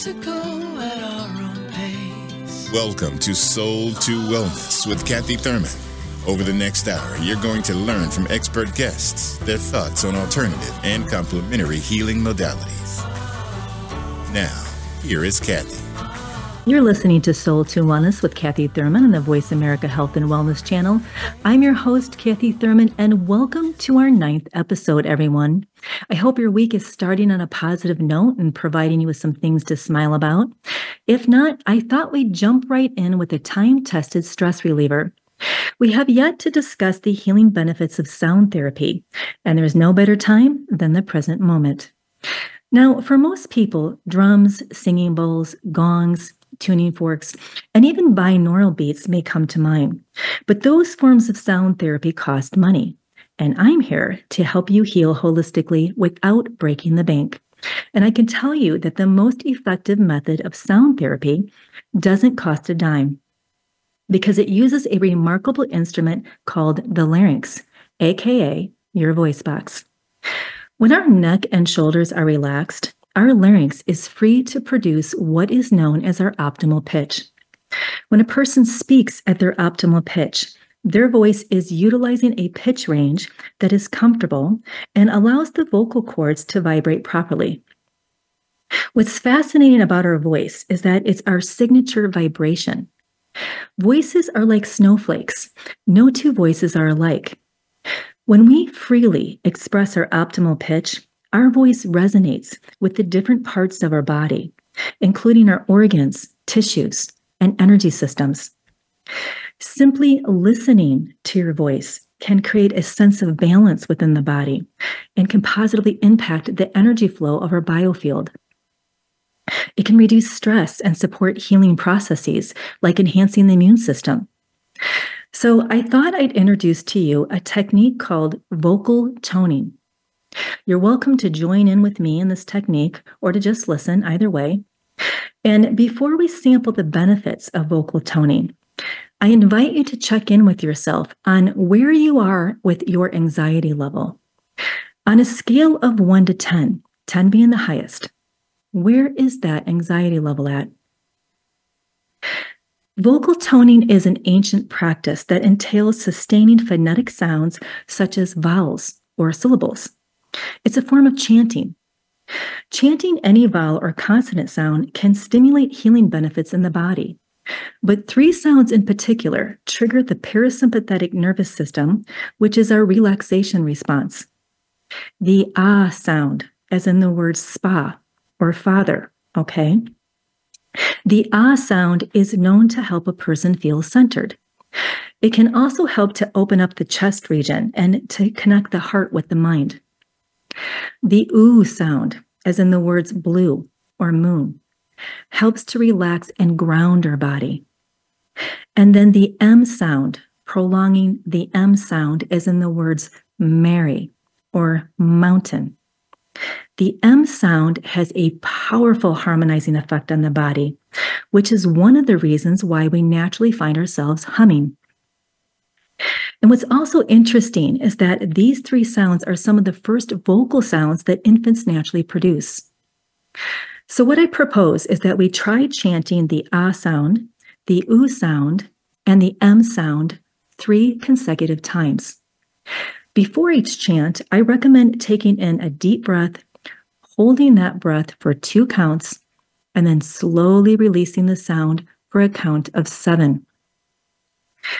to go at our own pace. Welcome to Soul to Wellness with Kathy Thurman. Over the next hour, you're going to learn from expert guests their thoughts on alternative and complementary healing modalities. Now, here is Kathy. You're listening to Soul to Wellness with Kathy Thurman on the Voice America Health and Wellness channel. I'm your host, Kathy Thurman, and welcome to our ninth episode, everyone. I hope your week is starting on a positive note and providing you with some things to smile about. If not, I thought we'd jump right in with a time tested stress reliever. We have yet to discuss the healing benefits of sound therapy, and there's no better time than the present moment. Now, for most people, drums, singing bowls, gongs, tuning forks, and even binaural beats may come to mind. But those forms of sound therapy cost money. And I'm here to help you heal holistically without breaking the bank. And I can tell you that the most effective method of sound therapy doesn't cost a dime because it uses a remarkable instrument called the larynx, aka your voice box. When our neck and shoulders are relaxed, our larynx is free to produce what is known as our optimal pitch. When a person speaks at their optimal pitch, their voice is utilizing a pitch range that is comfortable and allows the vocal cords to vibrate properly. What's fascinating about our voice is that it's our signature vibration. Voices are like snowflakes. No two voices are alike. When we freely express our optimal pitch, our voice resonates with the different parts of our body, including our organs, tissues, and energy systems. Simply listening to your voice can create a sense of balance within the body and can positively impact the energy flow of our biofield. It can reduce stress and support healing processes like enhancing the immune system. So, I thought I'd introduce to you a technique called vocal toning. You're welcome to join in with me in this technique or to just listen, either way. And before we sample the benefits of vocal toning, I invite you to check in with yourself on where you are with your anxiety level. On a scale of 1 to 10, 10 being the highest, where is that anxiety level at? Vocal toning is an ancient practice that entails sustaining phonetic sounds such as vowels or syllables. It's a form of chanting. Chanting any vowel or consonant sound can stimulate healing benefits in the body. But three sounds in particular trigger the parasympathetic nervous system, which is our relaxation response. The ah sound, as in the word spa or father, okay? The ah sound is known to help a person feel centered. It can also help to open up the chest region and to connect the heart with the mind. The oo sound, as in the words blue or moon, helps to relax and ground our body. And then the M sound, prolonging the M sound, as in the words Mary or mountain. The M sound has a powerful harmonizing effect on the body, which is one of the reasons why we naturally find ourselves humming. And what's also interesting is that these three sounds are some of the first vocal sounds that infants naturally produce. So, what I propose is that we try chanting the ah sound, the oo sound, and the m sound three consecutive times. Before each chant, I recommend taking in a deep breath, holding that breath for two counts, and then slowly releasing the sound for a count of seven.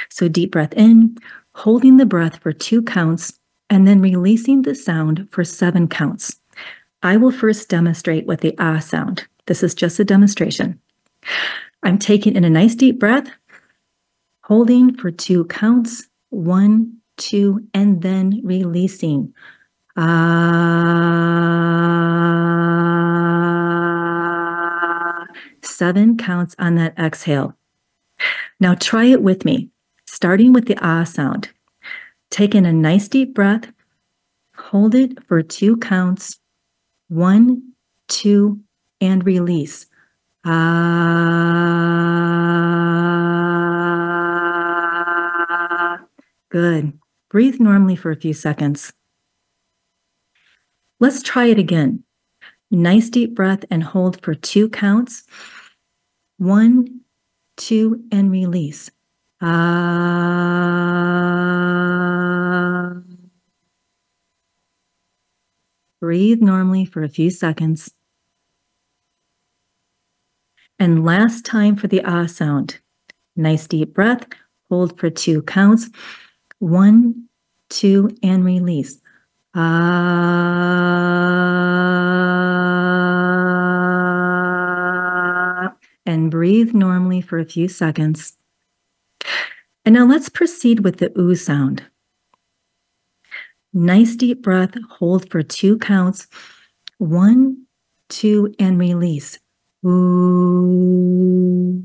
So, deep breath in, holding the breath for two counts, and then releasing the sound for seven counts. I will first demonstrate with the ah sound. This is just a demonstration. I'm taking in a nice deep breath, holding for two counts, one, two, and then releasing. Ah, seven counts on that exhale. Now try it with me, starting with the ah sound. Take in a nice deep breath, hold it for two counts one, two, and release. Ah, good. Breathe normally for a few seconds. Let's try it again. Nice deep breath and hold for two counts. One, two, and release. Ah. Breathe normally for a few seconds. And last time for the ah sound. Nice deep breath. Hold for two counts. One, two, and release. Ah. And breathe normally for a few seconds. And now let's proceed with the oo sound. Nice deep breath. Hold for two counts. One, two, and release. Ooh.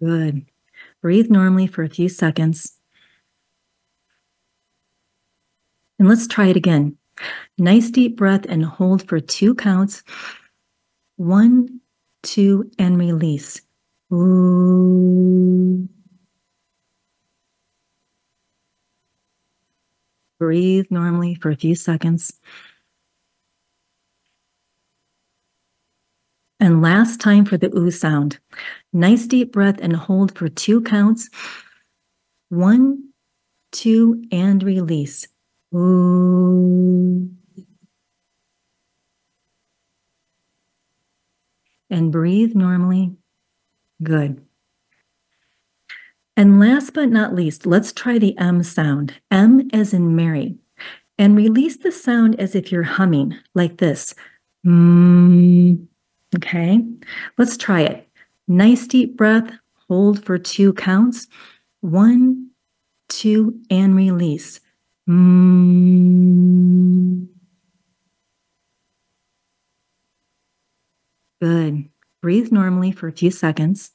Good. Breathe normally for a few seconds. And let's try it again. Nice deep breath and hold for two counts. One, two, and release. Ooh. Breathe normally for a few seconds. And last time for the oo sound. Nice deep breath and hold for two counts. One, two, and release. Ooh. And breathe normally. Good. And last but not least, let's try the M sound. M as in Mary. And release the sound as if you're humming, like this. Mm. Okay, let's try it. Nice deep breath. Hold for two counts. One, two, and release. Mm. Good. Breathe normally for a few seconds.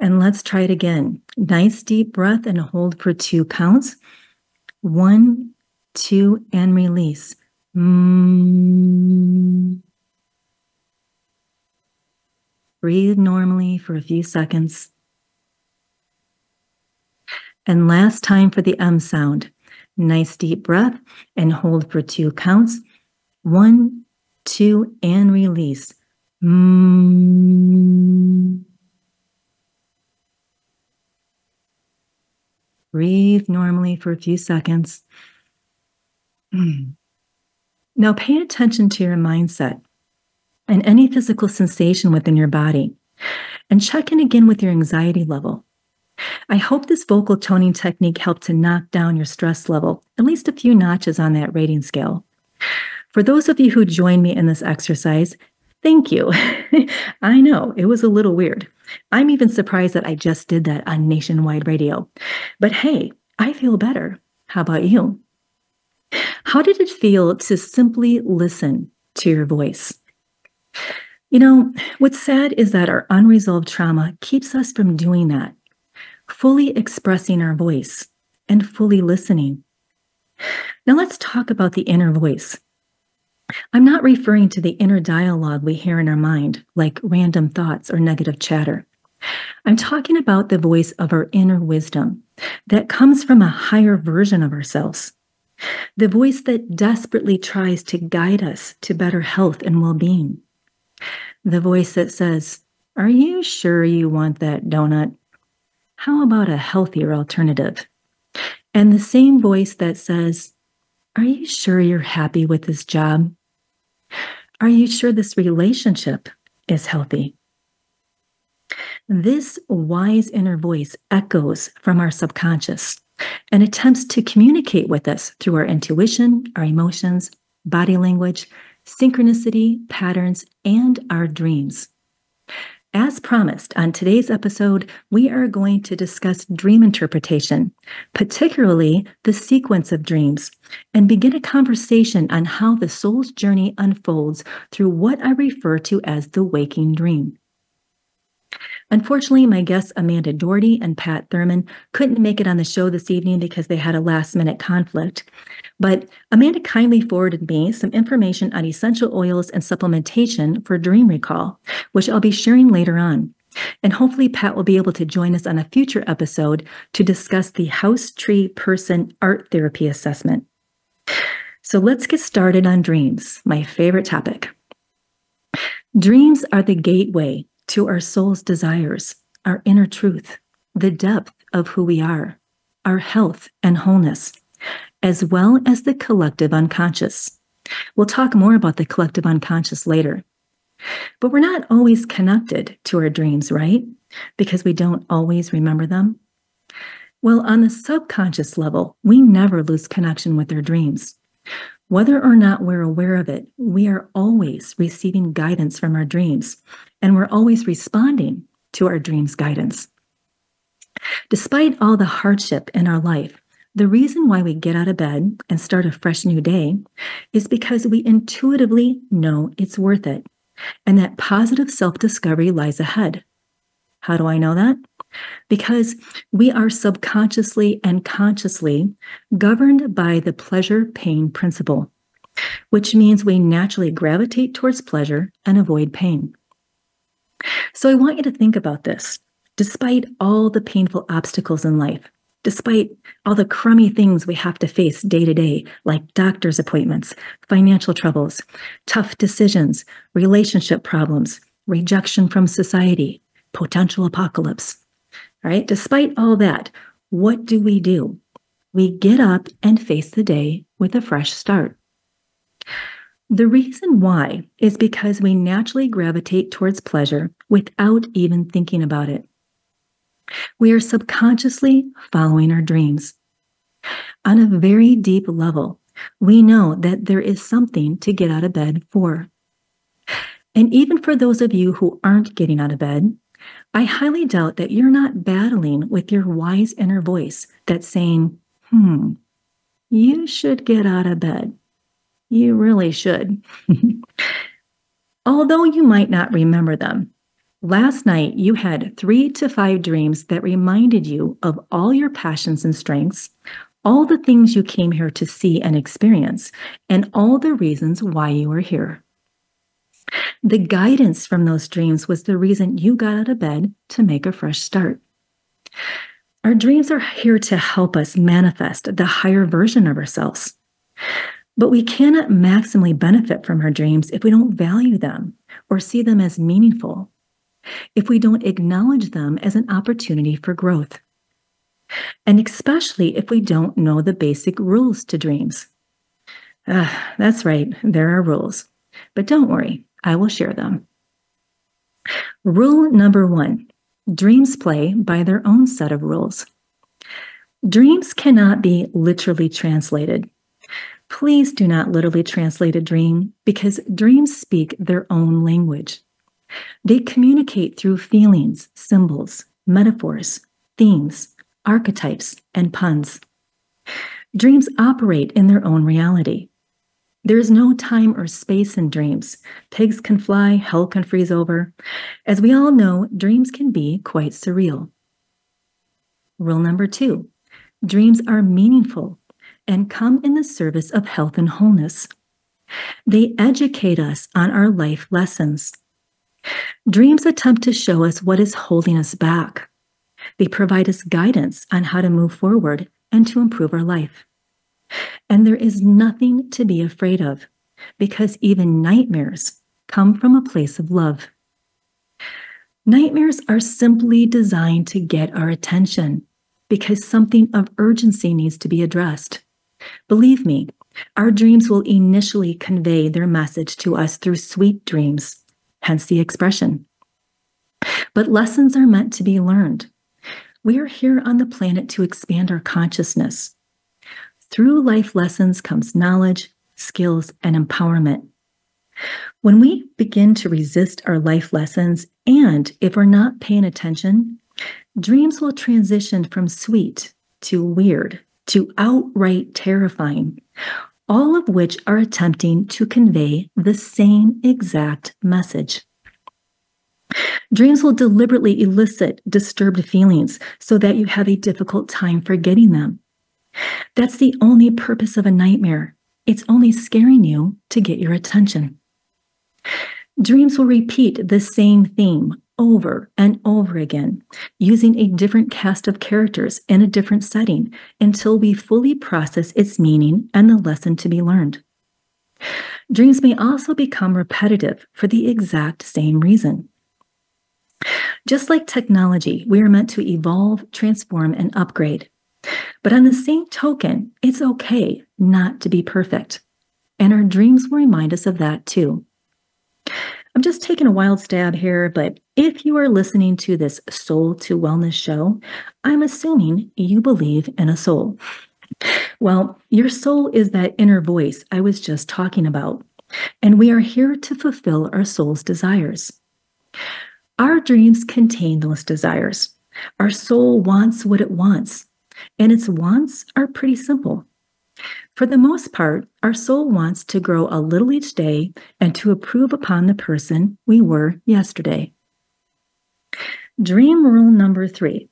And let's try it again. Nice deep breath and hold for two counts. One, two, and release. Mm. Breathe normally for a few seconds. And last time for the M sound. Nice deep breath and hold for two counts. One, two, and release. Mm. Breathe normally for a few seconds. Mm. Now pay attention to your mindset and any physical sensation within your body and check in again with your anxiety level. I hope this vocal toning technique helped to knock down your stress level at least a few notches on that rating scale. For those of you who joined me in this exercise, thank you. I know it was a little weird. I'm even surprised that I just did that on nationwide radio. But hey, I feel better. How about you? How did it feel to simply listen to your voice? You know, what's sad is that our unresolved trauma keeps us from doing that, fully expressing our voice and fully listening. Now, let's talk about the inner voice. I'm not referring to the inner dialogue we hear in our mind, like random thoughts or negative chatter. I'm talking about the voice of our inner wisdom that comes from a higher version of ourselves the voice that desperately tries to guide us to better health and well being, the voice that says, Are you sure you want that donut? How about a healthier alternative? And the same voice that says, Are you sure you're happy with this job? Are you sure this relationship is healthy? This wise inner voice echoes from our subconscious and attempts to communicate with us through our intuition, our emotions, body language, synchronicity, patterns, and our dreams. As promised, on today's episode, we are going to discuss dream interpretation, particularly the sequence of dreams, and begin a conversation on how the soul's journey unfolds through what I refer to as the waking dream. Unfortunately, my guests Amanda Doherty and Pat Thurman couldn't make it on the show this evening because they had a last minute conflict. But Amanda kindly forwarded me some information on essential oils and supplementation for dream recall, which I'll be sharing later on. And hopefully, Pat will be able to join us on a future episode to discuss the House Tree Person Art Therapy Assessment. So let's get started on dreams, my favorite topic. Dreams are the gateway to our soul's desires, our inner truth, the depth of who we are, our health and wholeness, as well as the collective unconscious. We'll talk more about the collective unconscious later. But we're not always connected to our dreams, right? Because we don't always remember them. Well, on the subconscious level, we never lose connection with our dreams. Whether or not we're aware of it, we are always receiving guidance from our dreams, and we're always responding to our dreams' guidance. Despite all the hardship in our life, the reason why we get out of bed and start a fresh new day is because we intuitively know it's worth it and that positive self discovery lies ahead. How do I know that? Because we are subconsciously and consciously governed by the pleasure pain principle, which means we naturally gravitate towards pleasure and avoid pain. So I want you to think about this. Despite all the painful obstacles in life, despite all the crummy things we have to face day to day, like doctor's appointments, financial troubles, tough decisions, relationship problems, rejection from society, potential apocalypse. Right? Despite all that, what do we do? We get up and face the day with a fresh start. The reason why is because we naturally gravitate towards pleasure without even thinking about it. We are subconsciously following our dreams. On a very deep level, we know that there is something to get out of bed for. And even for those of you who aren't getting out of bed, I highly doubt that you're not battling with your wise inner voice that's saying, hmm, you should get out of bed. You really should. Although you might not remember them, Last night, you had three to five dreams that reminded you of all your passions and strengths, all the things you came here to see and experience, and all the reasons why you are here. The guidance from those dreams was the reason you got out of bed to make a fresh start. Our dreams are here to help us manifest the higher version of ourselves. But we cannot maximally benefit from our dreams if we don't value them or see them as meaningful if we don't acknowledge them as an opportunity for growth. And especially if we don't know the basic rules to dreams. Uh, that's right, there are rules. But don't worry, I will share them. Rule number one dreams play by their own set of rules. Dreams cannot be literally translated. Please do not literally translate a dream because dreams speak their own language. They communicate through feelings, symbols, metaphors, themes, archetypes, and puns. Dreams operate in their own reality. There is no time or space in dreams. Pigs can fly, hell can freeze over. As we all know, dreams can be quite surreal. Rule number two dreams are meaningful and come in the service of health and wholeness. They educate us on our life lessons Dreams attempt to show us what is holding us back. They provide us guidance on how to move forward and to improve our life. And there is nothing to be afraid of because even nightmares come from a place of love. Nightmares are simply designed to get our attention because something of urgency needs to be addressed. Believe me, our dreams will initially convey their message to us through sweet dreams hence the expression. But lessons are meant to be learned. We are here on the planet to expand our consciousness. Through life lessons comes knowledge, skills, and empowerment. When we begin to resist our life lessons, and if we're not paying attention, dreams will transition from sweet to weird to outright terrifying, all of which are attempting to convey the same exact message. Dreams will deliberately elicit disturbed feelings so that you have a difficult time forgetting them. That's the only purpose of a nightmare. It's only scaring you to get your attention. Dreams will repeat the same theme over and over again, using a different cast of characters in a different setting until we fully process its meaning and the lesson to be learned. Dreams may also become repetitive for the exact same reason. Just like technology, we are meant to evolve, transform, and upgrade. But on the same token, it's okay not to be perfect. And our dreams will remind us of that too. I'm just taking a wild stab here, but if you are listening to this Soul to Wellness show, I'm assuming you believe in a soul. Well, your soul is that inner voice I was just talking about, and we are here to fulfill our soul's desires. Our dreams contain those desires. Our soul wants what it wants, and its wants are pretty simple. For the most part, our soul wants to grow a little each day and to improve upon the person we were yesterday. Dream rule number three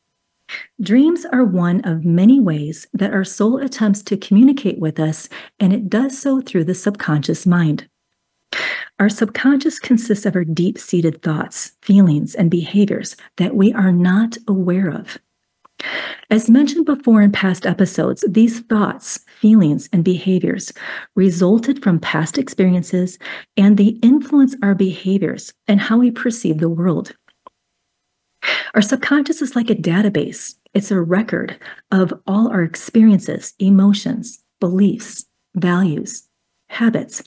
Dreams are one of many ways that our soul attempts to communicate with us, and it does so through the subconscious mind. Our subconscious consists of our deep seated thoughts, feelings, and behaviors that we are not aware of. As mentioned before in past episodes, these thoughts, feelings, and behaviors resulted from past experiences and they influence our behaviors and how we perceive the world. Our subconscious is like a database, it's a record of all our experiences, emotions, beliefs, values, habits,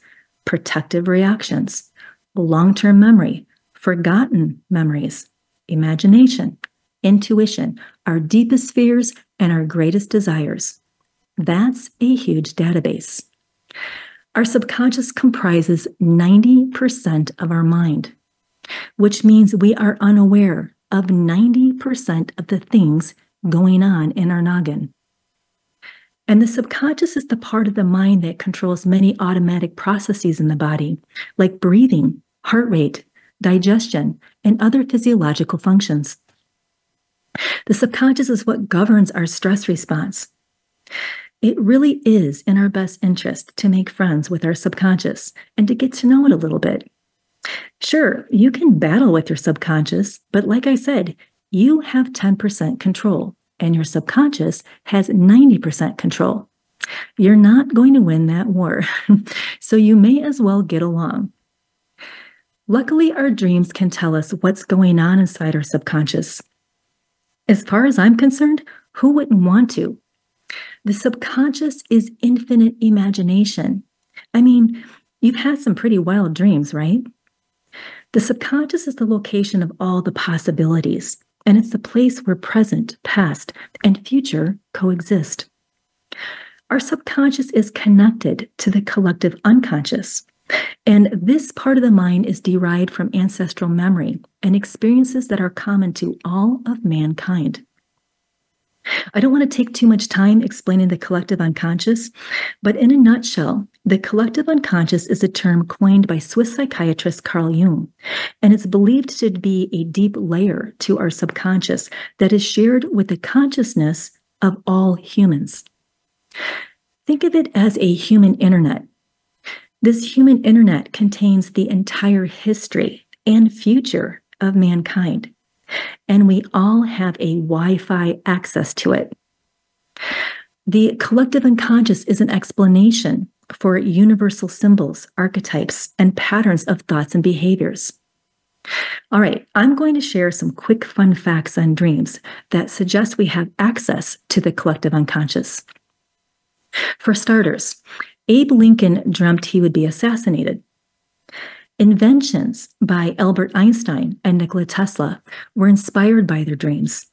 protective reactions, long term memory, forgotten memories, imagination, intuition, our deepest fears, and our greatest desires. That's a huge database. Our subconscious comprises 90% of our mind, which means we are unaware of 90% of the things going on in our noggin. And the subconscious is the part of the mind that controls many automatic processes in the body, like breathing, heart rate, digestion, and other physiological functions. The subconscious is what governs our stress response. It really is in our best interest to make friends with our subconscious and to get to know it a little bit. Sure, you can battle with your subconscious, but like I said, you have 10% control and your subconscious has 90% control. You're not going to win that war, so you may as well get along. Luckily, our dreams can tell us what's going on inside our subconscious. As far as I'm concerned, who wouldn't want to? The subconscious is infinite imagination. I mean, you've had some pretty wild dreams, right? The subconscious is the location of all the possibilities, and it's the place where present, past, and future coexist. Our subconscious is connected to the collective unconscious, and this part of the mind is derived from ancestral memory and experiences that are common to all of mankind. I don't want to take too much time explaining the collective unconscious, but in a nutshell, the collective unconscious is a term coined by Swiss psychiatrist Carl Jung, and it's believed to be a deep layer to our subconscious that is shared with the consciousness of all humans. Think of it as a human internet this human internet contains the entire history and future of mankind, and we all have a Wi Fi access to it. The collective unconscious is an explanation for universal symbols, archetypes, and patterns of thoughts and behaviors. All right, I'm going to share some quick fun facts on dreams that suggest we have access to the collective unconscious. For starters, Abe Lincoln dreamt he would be assassinated. Inventions by Albert Einstein and Nikola Tesla were inspired by their dreams.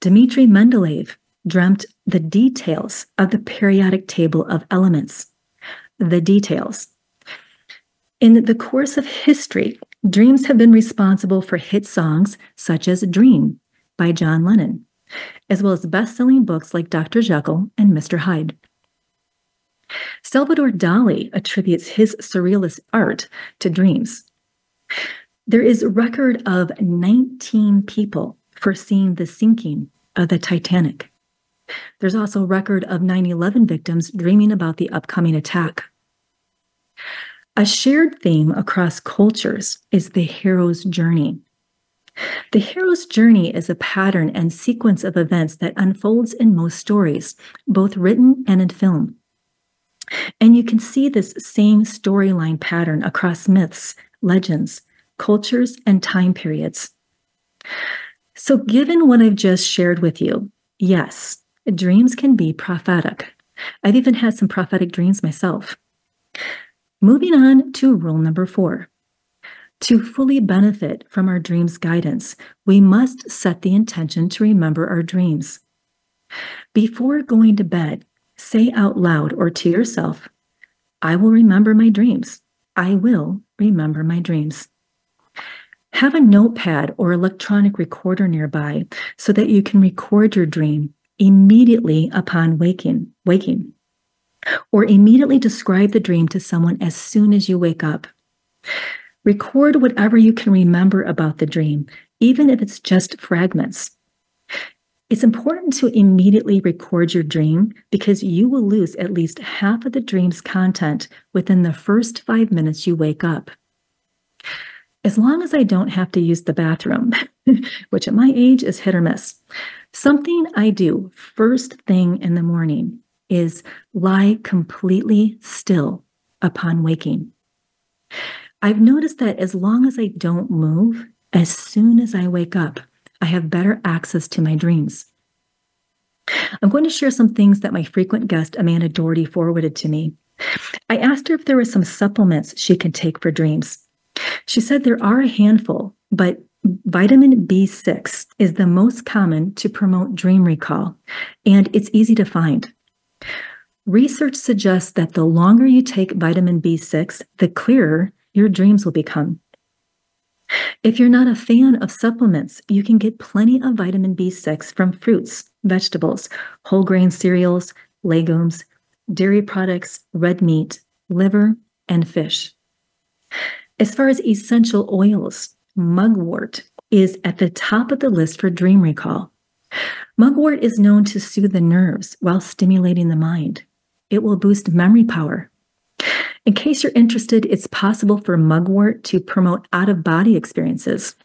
Dmitri Mendeleev dreamt the details of the periodic table of elements. The details. In the course of history, dreams have been responsible for hit songs such as Dream by John Lennon, as well as best selling books like Dr. Jekyll and Mr. Hyde. Salvador Dali attributes his surrealist art to dreams. There is a record of 19 people foreseeing the sinking of the Titanic. There's also a record of 9 11 victims dreaming about the upcoming attack. A shared theme across cultures is the hero's journey. The hero's journey is a pattern and sequence of events that unfolds in most stories, both written and in film. And you can see this same storyline pattern across myths, legends, cultures, and time periods. So, given what I've just shared with you, yes, dreams can be prophetic. I've even had some prophetic dreams myself. Moving on to rule number four. To fully benefit from our dreams' guidance, we must set the intention to remember our dreams. Before going to bed, say out loud or to yourself, I will remember my dreams. I will remember my dreams. Have a notepad or electronic recorder nearby so that you can record your dream immediately upon waking, waking. Or immediately describe the dream to someone as soon as you wake up. Record whatever you can remember about the dream, even if it's just fragments. It's important to immediately record your dream because you will lose at least half of the dream's content within the first five minutes you wake up. As long as I don't have to use the bathroom, which at my age is hit or miss, something I do first thing in the morning is lie completely still upon waking. I've noticed that as long as I don't move, as soon as I wake up, I have better access to my dreams. I'm going to share some things that my frequent guest, Amanda Doherty, forwarded to me. I asked her if there were some supplements she could take for dreams. She said there are a handful, but vitamin B6 is the most common to promote dream recall, and it's easy to find. Research suggests that the longer you take vitamin B6, the clearer your dreams will become. If you're not a fan of supplements, you can get plenty of vitamin B6 from fruits, vegetables, whole grain cereals, legumes, dairy products, red meat, liver, and fish. As far as essential oils, mugwort is at the top of the list for dream recall. Mugwort is known to soothe the nerves while stimulating the mind. It will boost memory power, in case you're interested, it's possible for mugwort to promote out of body experiences,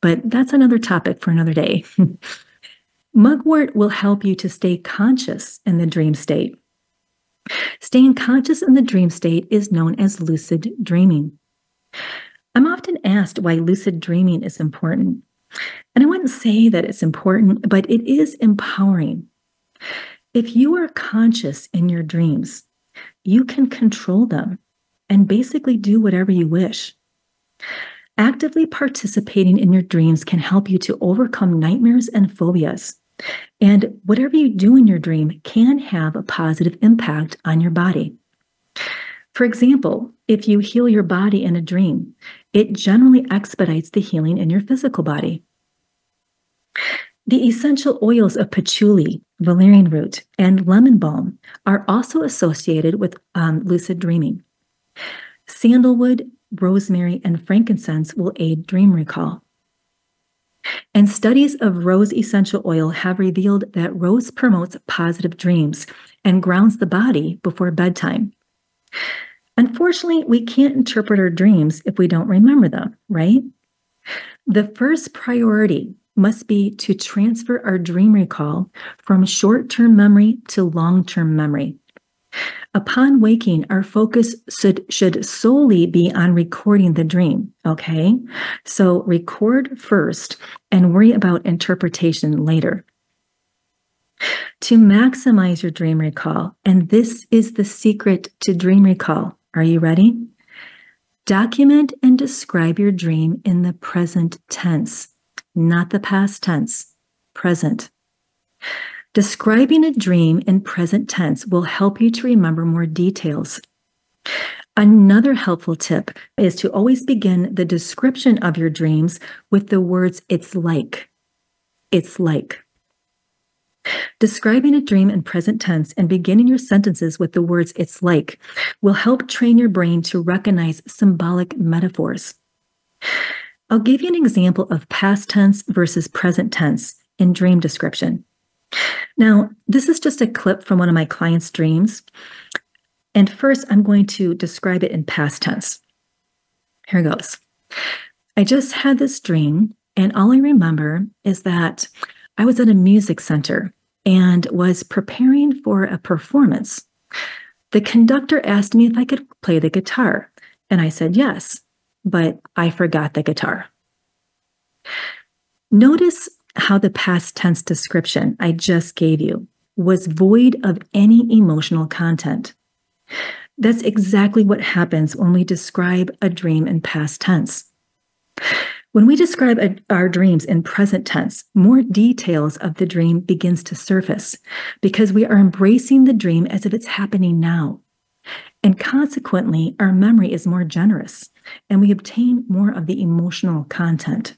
but that's another topic for another day. mugwort will help you to stay conscious in the dream state. Staying conscious in the dream state is known as lucid dreaming. I'm often asked why lucid dreaming is important. And I wouldn't say that it's important, but it is empowering. If you are conscious in your dreams, you can control them and basically do whatever you wish. Actively participating in your dreams can help you to overcome nightmares and phobias. And whatever you do in your dream can have a positive impact on your body. For example, if you heal your body in a dream, it generally expedites the healing in your physical body. The essential oils of patchouli, valerian root, and lemon balm are also associated with um, lucid dreaming. Sandalwood, rosemary, and frankincense will aid dream recall. And studies of rose essential oil have revealed that rose promotes positive dreams and grounds the body before bedtime. Unfortunately, we can't interpret our dreams if we don't remember them, right? The first priority must be to transfer our dream recall from short term memory to long term memory. Upon waking, our focus should, should solely be on recording the dream. Okay. So record first and worry about interpretation later. To maximize your dream recall, and this is the secret to dream recall. Are you ready? Document and describe your dream in the present tense not the past tense, present. Describing a dream in present tense will help you to remember more details. Another helpful tip is to always begin the description of your dreams with the words, it's like. It's like. Describing a dream in present tense and beginning your sentences with the words, it's like, will help train your brain to recognize symbolic metaphors. I'll give you an example of past tense versus present tense in dream description. Now, this is just a clip from one of my clients' dreams. And first, I'm going to describe it in past tense. Here goes. I just had this dream And all I remember is that I was at a music center and was preparing for a performance. The conductor asked me if I could play the guitar, and I said yes, but I forgot the guitar. Notice how the past tense description I just gave you was void of any emotional content. That's exactly what happens when we describe a dream in past tense. When we describe a, our dreams in present tense, more details of the dream begins to surface because we are embracing the dream as if it's happening now. And consequently, our memory is more generous and we obtain more of the emotional content.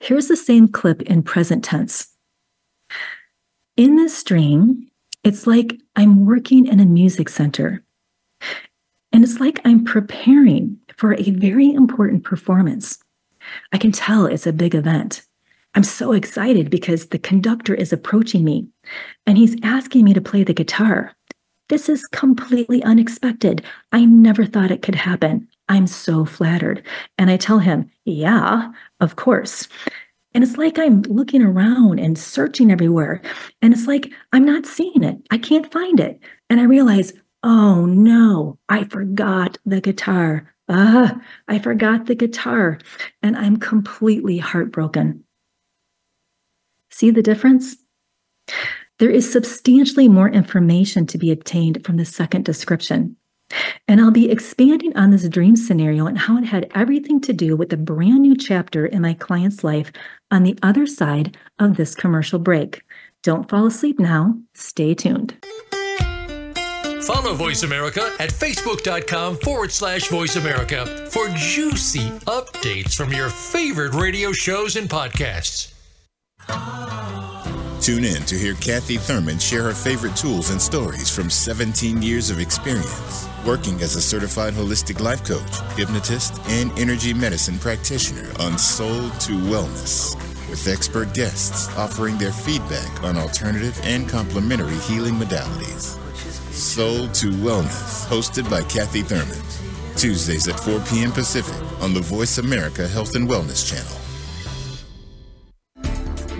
Here's the same clip in present tense. In this dream, it's like I'm working in a music center. And it's like I'm preparing for a very important performance. I can tell it's a big event. I'm so excited because the conductor is approaching me and he's asking me to play the guitar. This is completely unexpected. I never thought it could happen. I'm so flattered. And I tell him, Yeah, of course. And it's like I'm looking around and searching everywhere. And it's like I'm not seeing it. I can't find it. And I realize, oh no, I forgot the guitar. Ah, I forgot the guitar. And I'm completely heartbroken. See the difference? There is substantially more information to be obtained from the second description. And I'll be expanding on this dream scenario and how it had everything to do with a brand new chapter in my client's life on the other side of this commercial break. Don't fall asleep now. Stay tuned. Follow Voice America at facebook.com forward slash voice America for juicy updates from your favorite radio shows and podcasts. Tune in to hear Kathy Thurman share her favorite tools and stories from 17 years of experience working as a certified holistic life coach, hypnotist, and energy medicine practitioner on Soul to Wellness, with expert guests offering their feedback on alternative and complementary healing modalities. Soul to Wellness, hosted by Kathy Thurman, Tuesdays at 4 p.m. Pacific on the Voice America Health and Wellness Channel.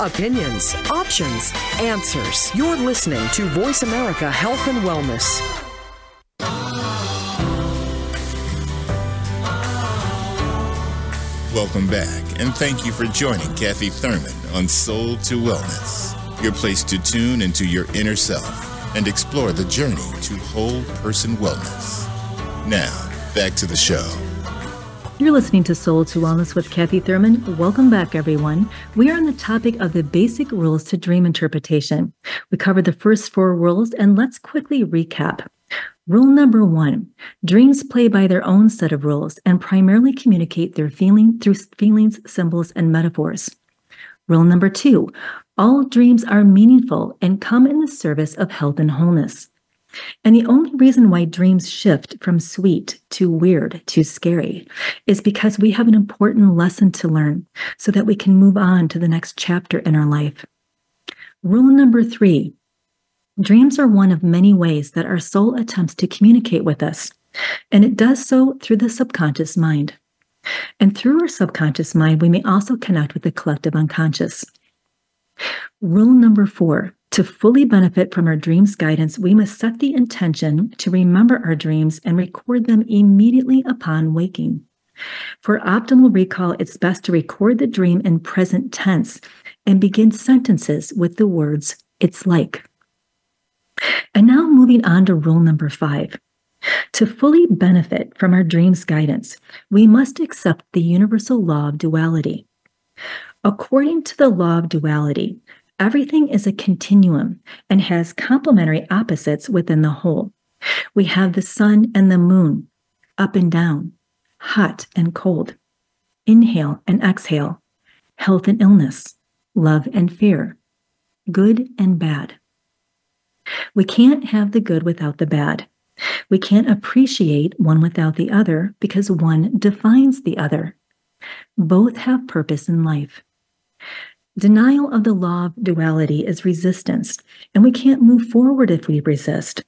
Opinions, options, answers. You're listening to Voice America Health and Wellness. Welcome back, and thank you for joining Kathy Thurman on Soul to Wellness, your place to tune into your inner self and explore the journey to whole person wellness. Now, back to the show. You're listening to Soul to Wellness with Kathy Thurman. Welcome back, everyone. We are on the topic of the basic rules to dream interpretation. We covered the first four rules, and let's quickly recap. Rule number one dreams play by their own set of rules and primarily communicate their feeling through feelings, symbols, and metaphors. Rule number two all dreams are meaningful and come in the service of health and wholeness. And the only reason why dreams shift from sweet to weird to scary is because we have an important lesson to learn so that we can move on to the next chapter in our life. Rule number three Dreams are one of many ways that our soul attempts to communicate with us, and it does so through the subconscious mind. And through our subconscious mind, we may also connect with the collective unconscious. Rule number four to fully benefit from our dreams guidance, we must set the intention to remember our dreams and record them immediately upon waking. For optimal recall, it's best to record the dream in present tense and begin sentences with the words, it's like. And now moving on to rule number five. To fully benefit from our dreams guidance, we must accept the universal law of duality. According to the law of duality, everything is a continuum and has complementary opposites within the whole. We have the sun and the moon, up and down, hot and cold, inhale and exhale, health and illness, love and fear, good and bad. We can't have the good without the bad. We can't appreciate one without the other because one defines the other. Both have purpose in life. Denial of the law of duality is resistance, and we can't move forward if we resist.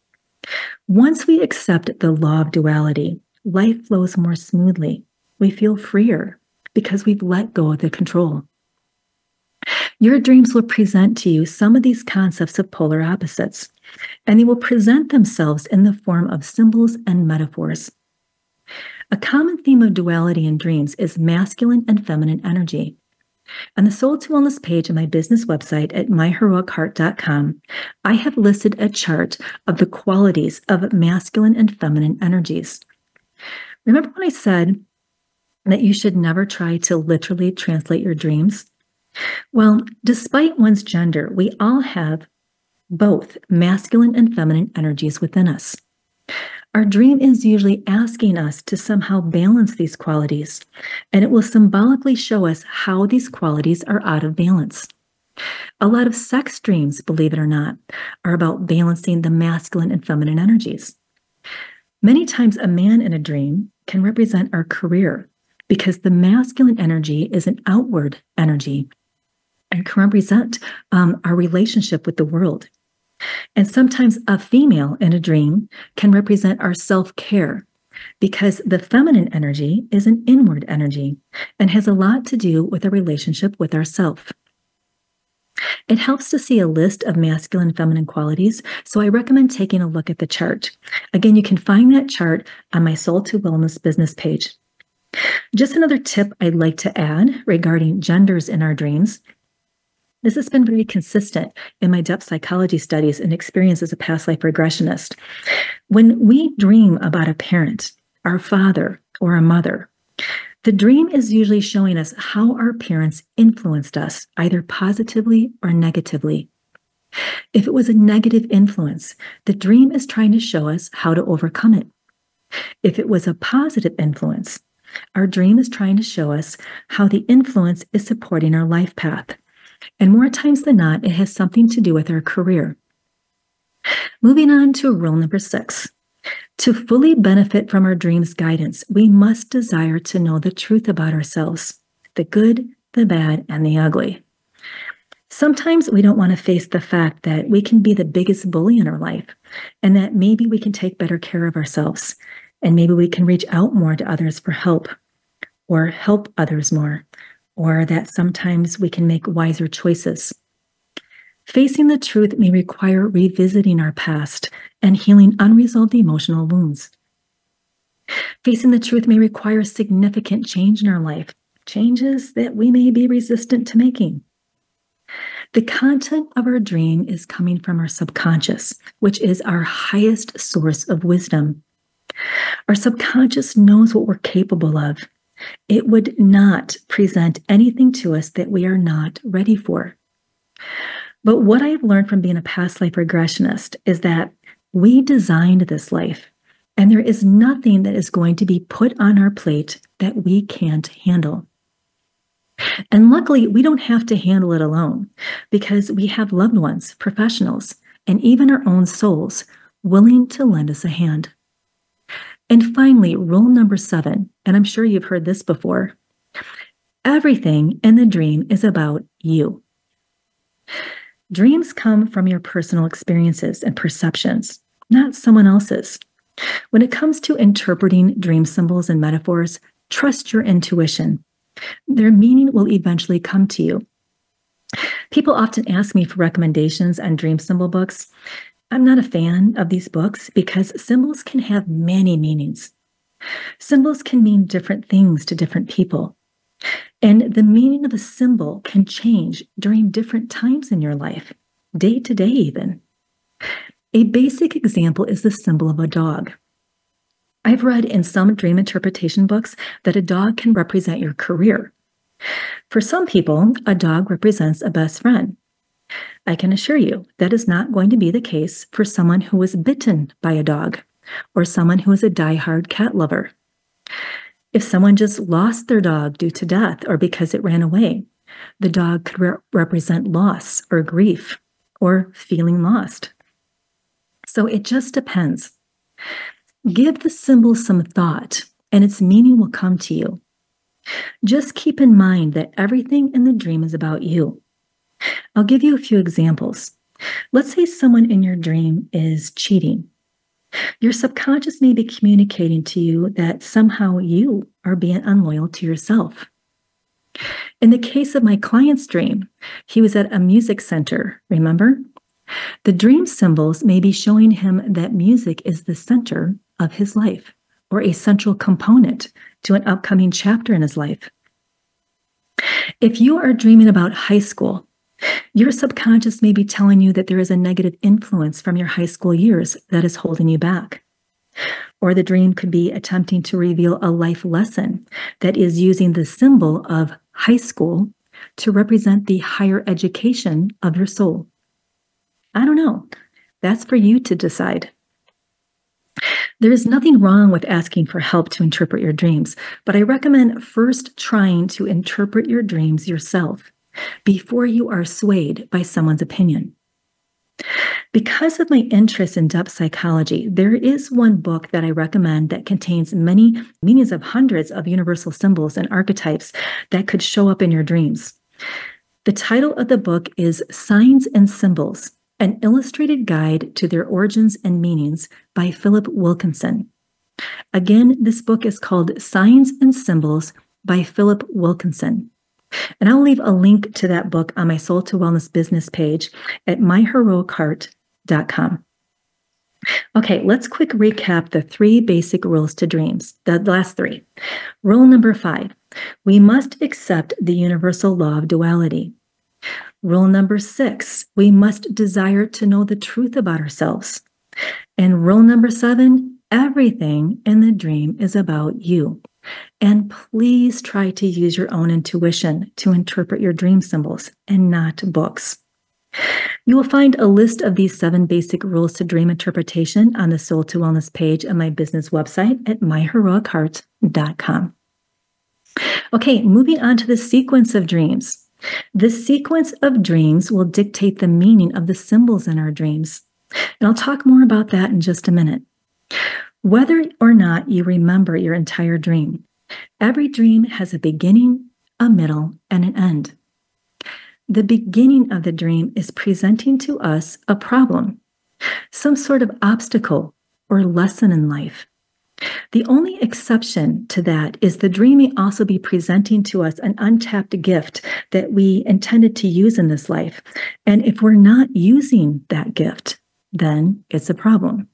Once we accept the law of duality, life flows more smoothly. We feel freer because we've let go of the control. Your dreams will present to you some of these concepts of polar opposites, and they will present themselves in the form of symbols and metaphors. A common theme of duality in dreams is masculine and feminine energy. On the Soul to Wellness page of my business website at myheroicheart.com, I have listed a chart of the qualities of masculine and feminine energies. Remember when I said that you should never try to literally translate your dreams? Well, despite one's gender, we all have both masculine and feminine energies within us. Our dream is usually asking us to somehow balance these qualities, and it will symbolically show us how these qualities are out of balance. A lot of sex dreams, believe it or not, are about balancing the masculine and feminine energies. Many times, a man in a dream can represent our career because the masculine energy is an outward energy and can represent um, our relationship with the world. And sometimes a female in a dream can represent our self care because the feminine energy is an inward energy and has a lot to do with a relationship with ourself. It helps to see a list of masculine and feminine qualities, so I recommend taking a look at the chart. Again, you can find that chart on my Soul to Wellness business page. Just another tip I'd like to add regarding genders in our dreams this has been very consistent in my depth psychology studies and experience as a past life regressionist. When we dream about a parent, our father, or a mother, the dream is usually showing us how our parents influenced us, either positively or negatively. If it was a negative influence, the dream is trying to show us how to overcome it. If it was a positive influence, our dream is trying to show us how the influence is supporting our life path. And more times than not, it has something to do with our career. Moving on to rule number six. To fully benefit from our dreams guidance, we must desire to know the truth about ourselves the good, the bad, and the ugly. Sometimes we don't want to face the fact that we can be the biggest bully in our life and that maybe we can take better care of ourselves and maybe we can reach out more to others for help or help others more or that sometimes we can make wiser choices. Facing the truth may require revisiting our past and healing unresolved emotional wounds. Facing the truth may require significant change in our life, changes that we may be resistant to making. The content of our dream is coming from our subconscious, which is our highest source of wisdom. Our subconscious knows what we're capable of it would not present anything to us that we are not ready for. But what I've learned from being a past life regressionist is that we designed this life, and there is nothing that is going to be put on our plate that we can't handle. And luckily, we don't have to handle it alone because we have loved ones, professionals, and even our own souls willing to lend us a hand. And finally, rule number seven, and I'm sure you've heard this before everything in the dream is about you. Dreams come from your personal experiences and perceptions, not someone else's. When it comes to interpreting dream symbols and metaphors, trust your intuition. Their meaning will eventually come to you. People often ask me for recommendations on dream symbol books, I'm not a fan of these books because symbols can have many meanings. Symbols can mean different things to different people. And the meaning of a symbol can change during different times in your life, day to day, even. A basic example is the symbol of a dog. I've read in some dream interpretation books that a dog can represent your career. For some people, a dog represents a best friend. I can assure you that is not going to be the case for someone who was bitten by a dog or someone who is a die-hard cat lover. If someone just lost their dog due to death or because it ran away, the dog could re- represent loss or grief or feeling lost. So it just depends. Give the symbol some thought and its meaning will come to you. Just keep in mind that everything in the dream is about you. I'll give you a few examples. Let's say someone in your dream is cheating your subconscious may be communicating to you that somehow you are being unloyal to yourself. In the case of my client's dream, he was at a music center, remember? The dream symbols may be showing him that music is the center of his life or a central component to an upcoming chapter in his life. If you are dreaming about high school, your subconscious may be telling you that there is a negative influence from your high school years that is holding you back. Or the dream could be attempting to reveal a life lesson that is using the symbol of high school to represent the higher education of your soul. I don't know. That's for you to decide. There is nothing wrong with asking for help to interpret your dreams, but I recommend first trying to interpret your dreams yourself before you are swayed by someone's opinion. Because of my interest in depth psychology, there is one book that I recommend that contains many meanings of hundreds of universal symbols and archetypes that could show up in your dreams. The title of the book is Signs and Symbols An Illustrated Guide to Their Origins and Meanings by Philip Wilkinson. Again, this book is called Signs and Symbols by Philip Wilkinson. And I'll leave a link to that book on my Soul to Wellness business page at myheroicheart.com. Okay, let's quick recap the three basic rules to dreams, the last three. Rule number five we must accept the universal law of duality. Rule number six we must desire to know the truth about ourselves. And rule number seven everything in the dream is about you. And please try to use your own intuition to interpret your dream symbols and not books. You will find a list of these seven basic rules to dream interpretation on the Soul to Wellness page on my business website at myheroicheart.com. Okay, moving on to the sequence of dreams. The sequence of dreams will dictate the meaning of the symbols in our dreams. And I'll talk more about that in just a minute. Whether or not you remember your entire dream, every dream has a beginning, a middle, and an end. The beginning of the dream is presenting to us a problem, some sort of obstacle or lesson in life. The only exception to that is the dream may also be presenting to us an untapped gift that we intended to use in this life. And if we're not using that gift, then it's a problem.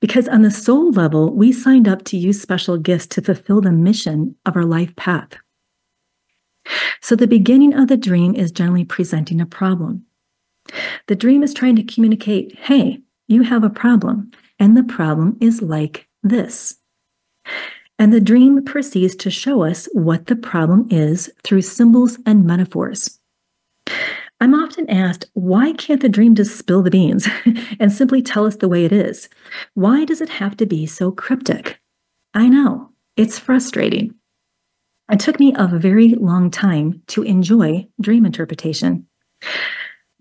Because on the soul level, we signed up to use special gifts to fulfill the mission of our life path. So the beginning of the dream is generally presenting a problem. The dream is trying to communicate hey, you have a problem, and the problem is like this. And the dream proceeds to show us what the problem is through symbols and metaphors. I'm often asked, why can't the dream just spill the beans and simply tell us the way it is? Why does it have to be so cryptic? I know, it's frustrating. It took me a very long time to enjoy dream interpretation.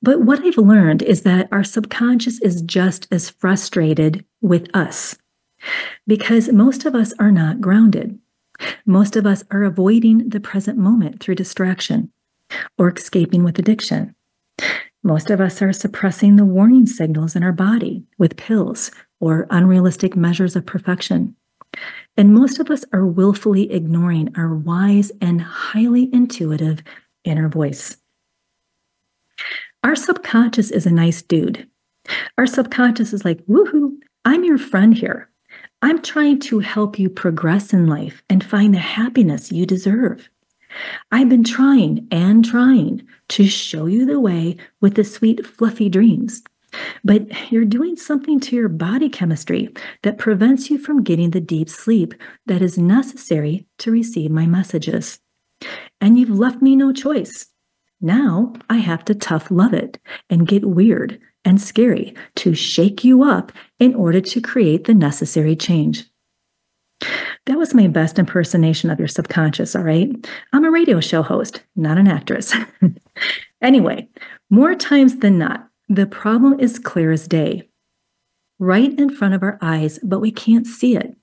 But what I've learned is that our subconscious is just as frustrated with us because most of us are not grounded. Most of us are avoiding the present moment through distraction or escaping with addiction. Most of us are suppressing the warning signals in our body with pills or unrealistic measures of perfection. And most of us are willfully ignoring our wise and highly intuitive inner voice. Our subconscious is a nice dude. Our subconscious is like, woohoo, I'm your friend here. I'm trying to help you progress in life and find the happiness you deserve. I've been trying and trying to show you the way with the sweet, fluffy dreams. But you're doing something to your body chemistry that prevents you from getting the deep sleep that is necessary to receive my messages. And you've left me no choice. Now I have to tough love it and get weird and scary to shake you up in order to create the necessary change. That was my best impersonation of your subconscious, all right? I'm a radio show host, not an actress. anyway, more times than not, the problem is clear as day, right in front of our eyes, but we can't see it.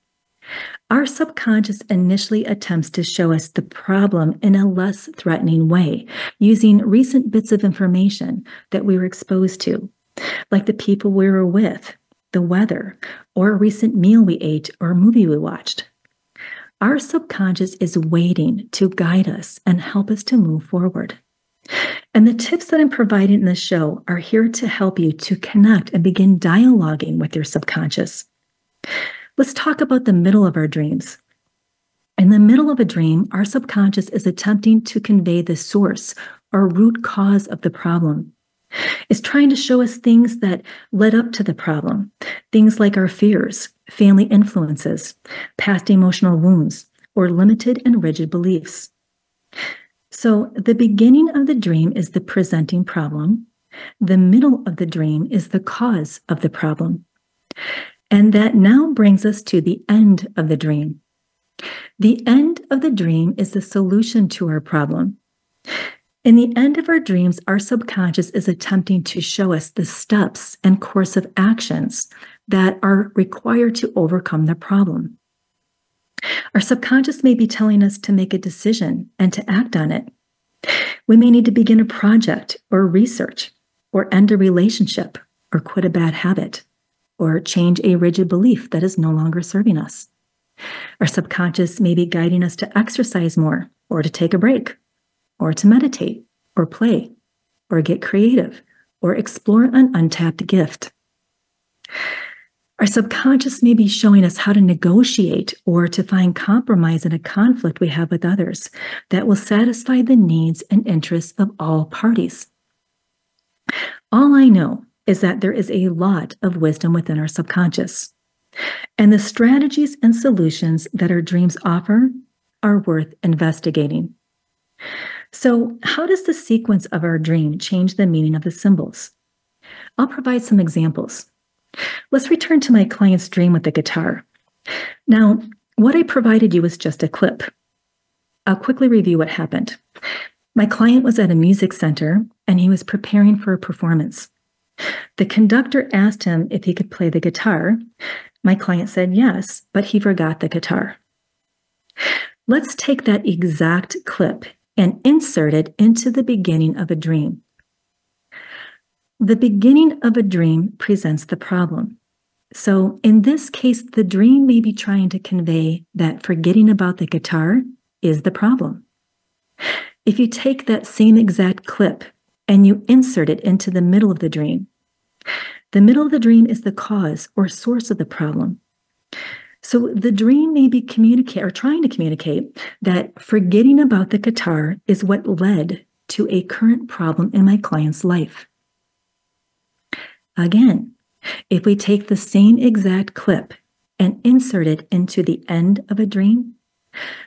Our subconscious initially attempts to show us the problem in a less threatening way, using recent bits of information that we were exposed to, like the people we were with, the weather, or a recent meal we ate or a movie we watched. Our subconscious is waiting to guide us and help us to move forward. And the tips that I'm providing in this show are here to help you to connect and begin dialoguing with your subconscious. Let's talk about the middle of our dreams. In the middle of a dream, our subconscious is attempting to convey the source or root cause of the problem. It's trying to show us things that led up to the problem, things like our fears, family influences, past emotional wounds, or limited and rigid beliefs. So, the beginning of the dream is the presenting problem. The middle of the dream is the cause of the problem. And that now brings us to the end of the dream. The end of the dream is the solution to our problem. In the end of our dreams, our subconscious is attempting to show us the steps and course of actions that are required to overcome the problem. Our subconscious may be telling us to make a decision and to act on it. We may need to begin a project or research, or end a relationship, or quit a bad habit, or change a rigid belief that is no longer serving us. Our subconscious may be guiding us to exercise more, or to take a break, or to meditate, or play, or get creative, or explore an untapped gift. Our subconscious may be showing us how to negotiate or to find compromise in a conflict we have with others that will satisfy the needs and interests of all parties. All I know is that there is a lot of wisdom within our subconscious. And the strategies and solutions that our dreams offer are worth investigating. So, how does the sequence of our dream change the meaning of the symbols? I'll provide some examples. Let's return to my client's dream with the guitar. Now, what I provided you was just a clip. I'll quickly review what happened. My client was at a music center and he was preparing for a performance. The conductor asked him if he could play the guitar. My client said yes, but he forgot the guitar. Let's take that exact clip and insert it into the beginning of a dream. The beginning of a dream presents the problem. So, in this case, the dream may be trying to convey that forgetting about the guitar is the problem. If you take that same exact clip and you insert it into the middle of the dream, the middle of the dream is the cause or source of the problem. So the dream may be communicate or trying to communicate that forgetting about the guitar is what led to a current problem in my client's life. Again, if we take the same exact clip and insert it into the end of a dream,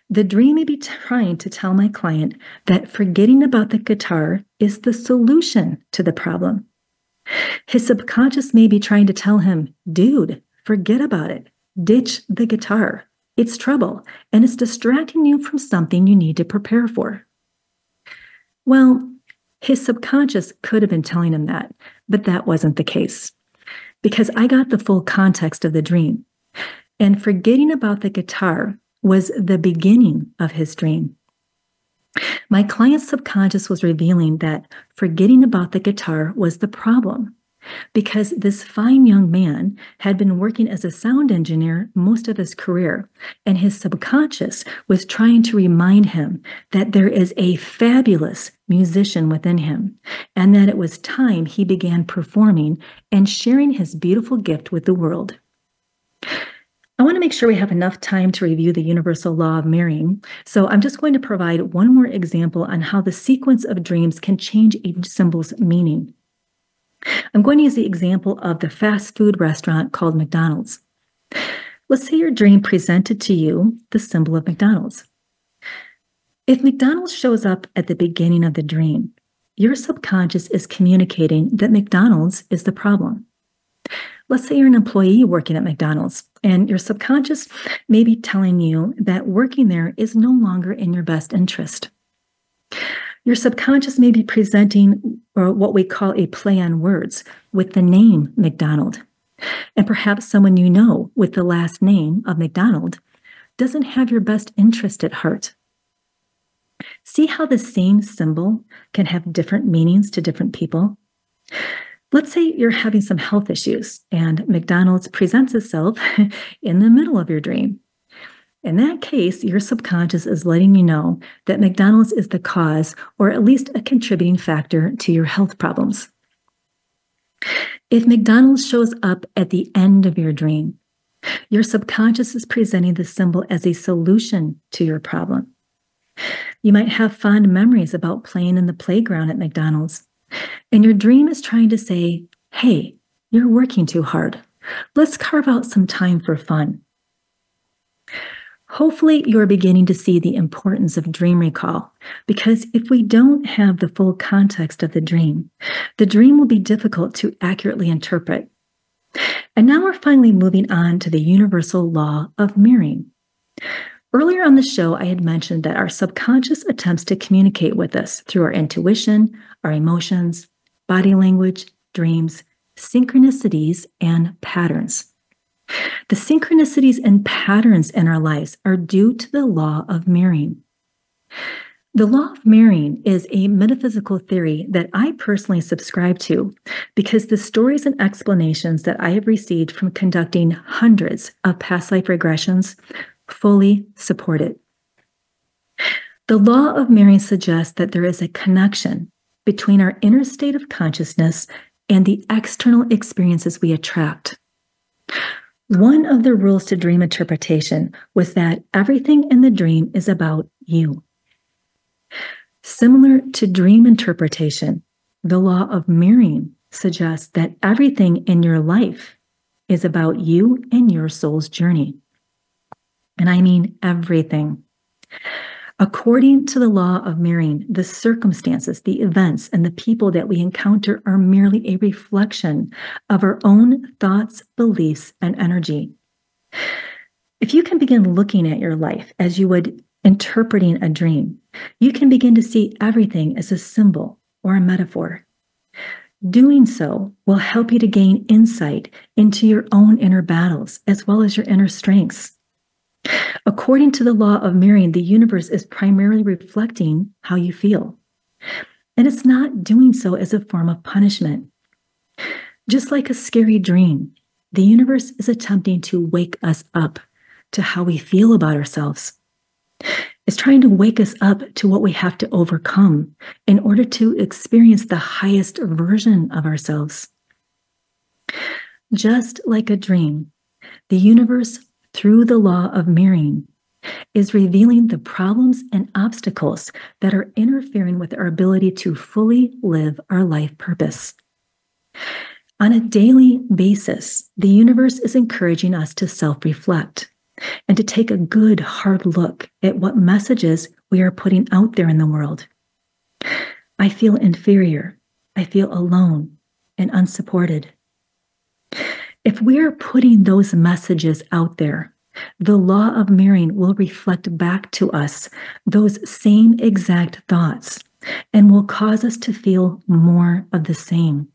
the dream may be trying to tell my client that forgetting about the guitar is the solution to the problem. His subconscious may be trying to tell him, dude, forget about it. Ditch the guitar. It's trouble, and it's distracting you from something you need to prepare for. Well, his subconscious could have been telling him that, but that wasn't the case. Because I got the full context of the dream. And forgetting about the guitar was the beginning of his dream. My client's subconscious was revealing that forgetting about the guitar was the problem because this fine young man had been working as a sound engineer most of his career, and his subconscious was trying to remind him that there is a fabulous musician within him, and that it was time he began performing and sharing his beautiful gift with the world. I want to make sure we have enough time to review the universal law of mirroring. So I'm just going to provide one more example on how the sequence of dreams can change a symbol's meaning. I'm going to use the example of the fast food restaurant called McDonald's. Let's say your dream presented to you the symbol of McDonald's. If McDonald's shows up at the beginning of the dream, your subconscious is communicating that McDonald's is the problem. Let's say you're an employee working at McDonald's and your subconscious may be telling you that working there is no longer in your best interest. Your subconscious may be presenting or what we call a play on words with the name McDonald. And perhaps someone you know with the last name of McDonald doesn't have your best interest at heart. See how the same symbol can have different meanings to different people? Let's say you're having some health issues and McDonald's presents itself in the middle of your dream. In that case, your subconscious is letting you know that McDonald's is the cause or at least a contributing factor to your health problems. If McDonald's shows up at the end of your dream, your subconscious is presenting the symbol as a solution to your problem. You might have fond memories about playing in the playground at McDonald's, and your dream is trying to say, Hey, you're working too hard. Let's carve out some time for fun. Hopefully, you're beginning to see the importance of dream recall because if we don't have the full context of the dream, the dream will be difficult to accurately interpret. And now we're finally moving on to the universal law of mirroring. Earlier on the show, I had mentioned that our subconscious attempts to communicate with us through our intuition, our emotions, body language, dreams, synchronicities, and patterns. The synchronicities and patterns in our lives are due to the law of mirroring. The law of mirroring is a metaphysical theory that I personally subscribe to because the stories and explanations that I have received from conducting hundreds of past life regressions fully support it. The law of mirroring suggests that there is a connection between our inner state of consciousness and the external experiences we attract. One of the rules to dream interpretation was that everything in the dream is about you. Similar to dream interpretation, the law of mirroring suggests that everything in your life is about you and your soul's journey. And I mean everything. According to the law of mirroring, the circumstances, the events, and the people that we encounter are merely a reflection of our own thoughts, beliefs, and energy. If you can begin looking at your life as you would interpreting a dream, you can begin to see everything as a symbol or a metaphor. Doing so will help you to gain insight into your own inner battles as well as your inner strengths. According to the law of mirroring, the universe is primarily reflecting how you feel. And it's not doing so as a form of punishment. Just like a scary dream, the universe is attempting to wake us up to how we feel about ourselves. It's trying to wake us up to what we have to overcome in order to experience the highest version of ourselves. Just like a dream, the universe through the law of mirroring is revealing the problems and obstacles that are interfering with our ability to fully live our life purpose. On a daily basis, the universe is encouraging us to self reflect and to take a good, hard look at what messages we are putting out there in the world. I feel inferior. I feel alone and unsupported. If we're putting those messages out there, the law of mirroring will reflect back to us those same exact thoughts and will cause us to feel more of the same.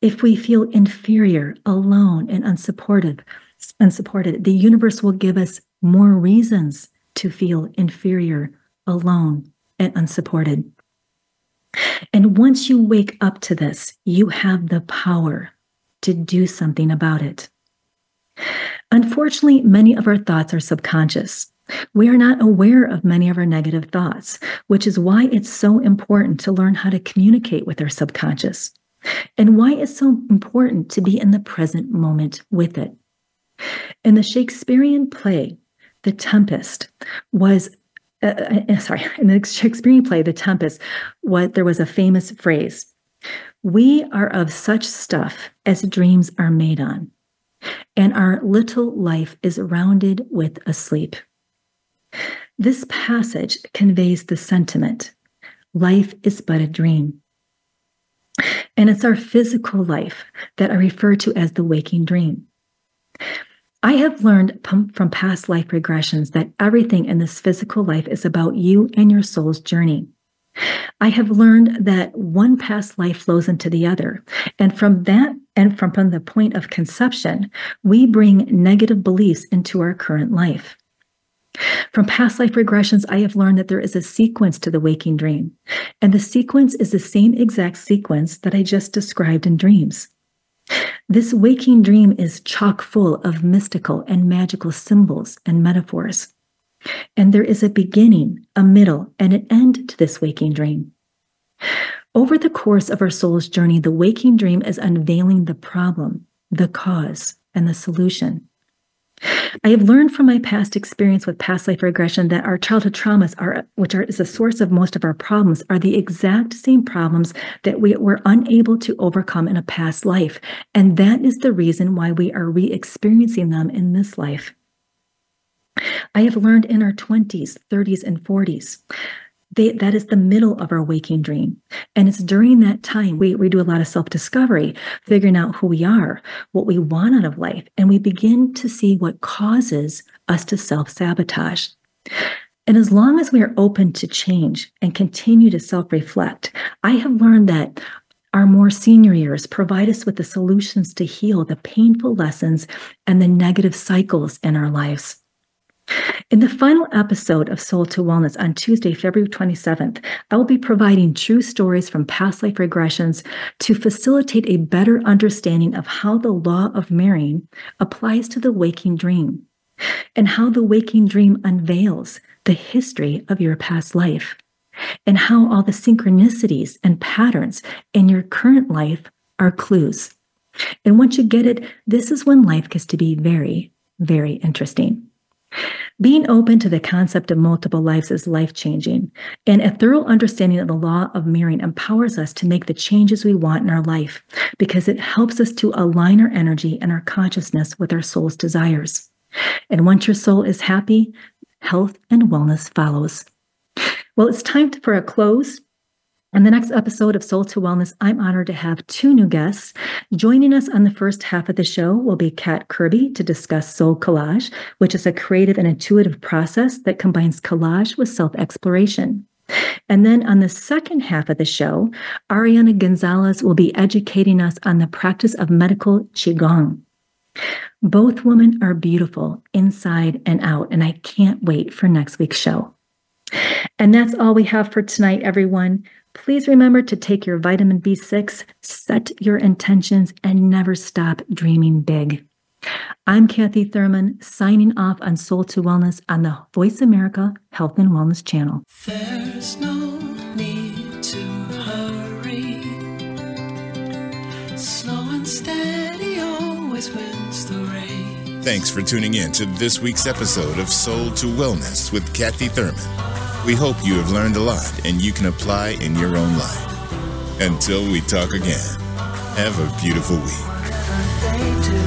If we feel inferior, alone, and unsupported, unsupported, the universe will give us more reasons to feel inferior, alone, and unsupported. And once you wake up to this, you have the power to do something about it. Unfortunately, many of our thoughts are subconscious. We are not aware of many of our negative thoughts, which is why it's so important to learn how to communicate with our subconscious and why it's so important to be in the present moment with it. In the Shakespearean play, The Tempest was uh, uh, sorry, in the Shakespearean play, The Tempest, what there was a famous phrase: "We are of such stuff as dreams are made on, and our little life is rounded with a sleep." This passage conveys the sentiment: life is but a dream. And it's our physical life that I refer to as the waking dream. I have learned from past life regressions that everything in this physical life is about you and your soul's journey. I have learned that one past life flows into the other. And from that, and from, from the point of conception, we bring negative beliefs into our current life. From past life regressions, I have learned that there is a sequence to the waking dream. And the sequence is the same exact sequence that I just described in dreams. This waking dream is chock full of mystical and magical symbols and metaphors. And there is a beginning, a middle, and an end to this waking dream. Over the course of our soul's journey, the waking dream is unveiling the problem, the cause, and the solution. I have learned from my past experience with past life regression that our childhood traumas are, which are is the source of most of our problems, are the exact same problems that we were unable to overcome in a past life. And that is the reason why we are re-experiencing them in this life. I have learned in our 20s, 30s, and 40s they, that is the middle of our waking dream. And it's during that time we, we do a lot of self discovery, figuring out who we are, what we want out of life, and we begin to see what causes us to self sabotage. And as long as we are open to change and continue to self reflect, I have learned that our more senior years provide us with the solutions to heal the painful lessons and the negative cycles in our lives. In the final episode of Soul to Wellness on Tuesday, February 27th, I will be providing true stories from past life regressions to facilitate a better understanding of how the law of mirroring applies to the waking dream and how the waking dream unveils the history of your past life and how all the synchronicities and patterns in your current life are clues. And once you get it, this is when life gets to be very, very interesting. Being open to the concept of multiple lives is life changing, and a thorough understanding of the law of mirroring empowers us to make the changes we want in our life because it helps us to align our energy and our consciousness with our soul's desires. And once your soul is happy, health and wellness follows. Well, it's time for a close. In the next episode of Soul to Wellness, I'm honored to have two new guests. Joining us on the first half of the show will be Kat Kirby to discuss Soul Collage, which is a creative and intuitive process that combines collage with self exploration. And then on the second half of the show, Ariana Gonzalez will be educating us on the practice of medical Qigong. Both women are beautiful inside and out, and I can't wait for next week's show. And that's all we have for tonight, everyone. Please remember to take your vitamin B6, set your intentions, and never stop dreaming big. I'm Kathy Thurman, signing off on Soul to Wellness on the Voice America Health and Wellness channel. There's no need to hurry. Slow and steady always wins the race. Thanks for tuning in to this week's episode of Soul to Wellness with Kathy Thurman. We hope you have learned a lot and you can apply in your own life. Until we talk again, have a beautiful week.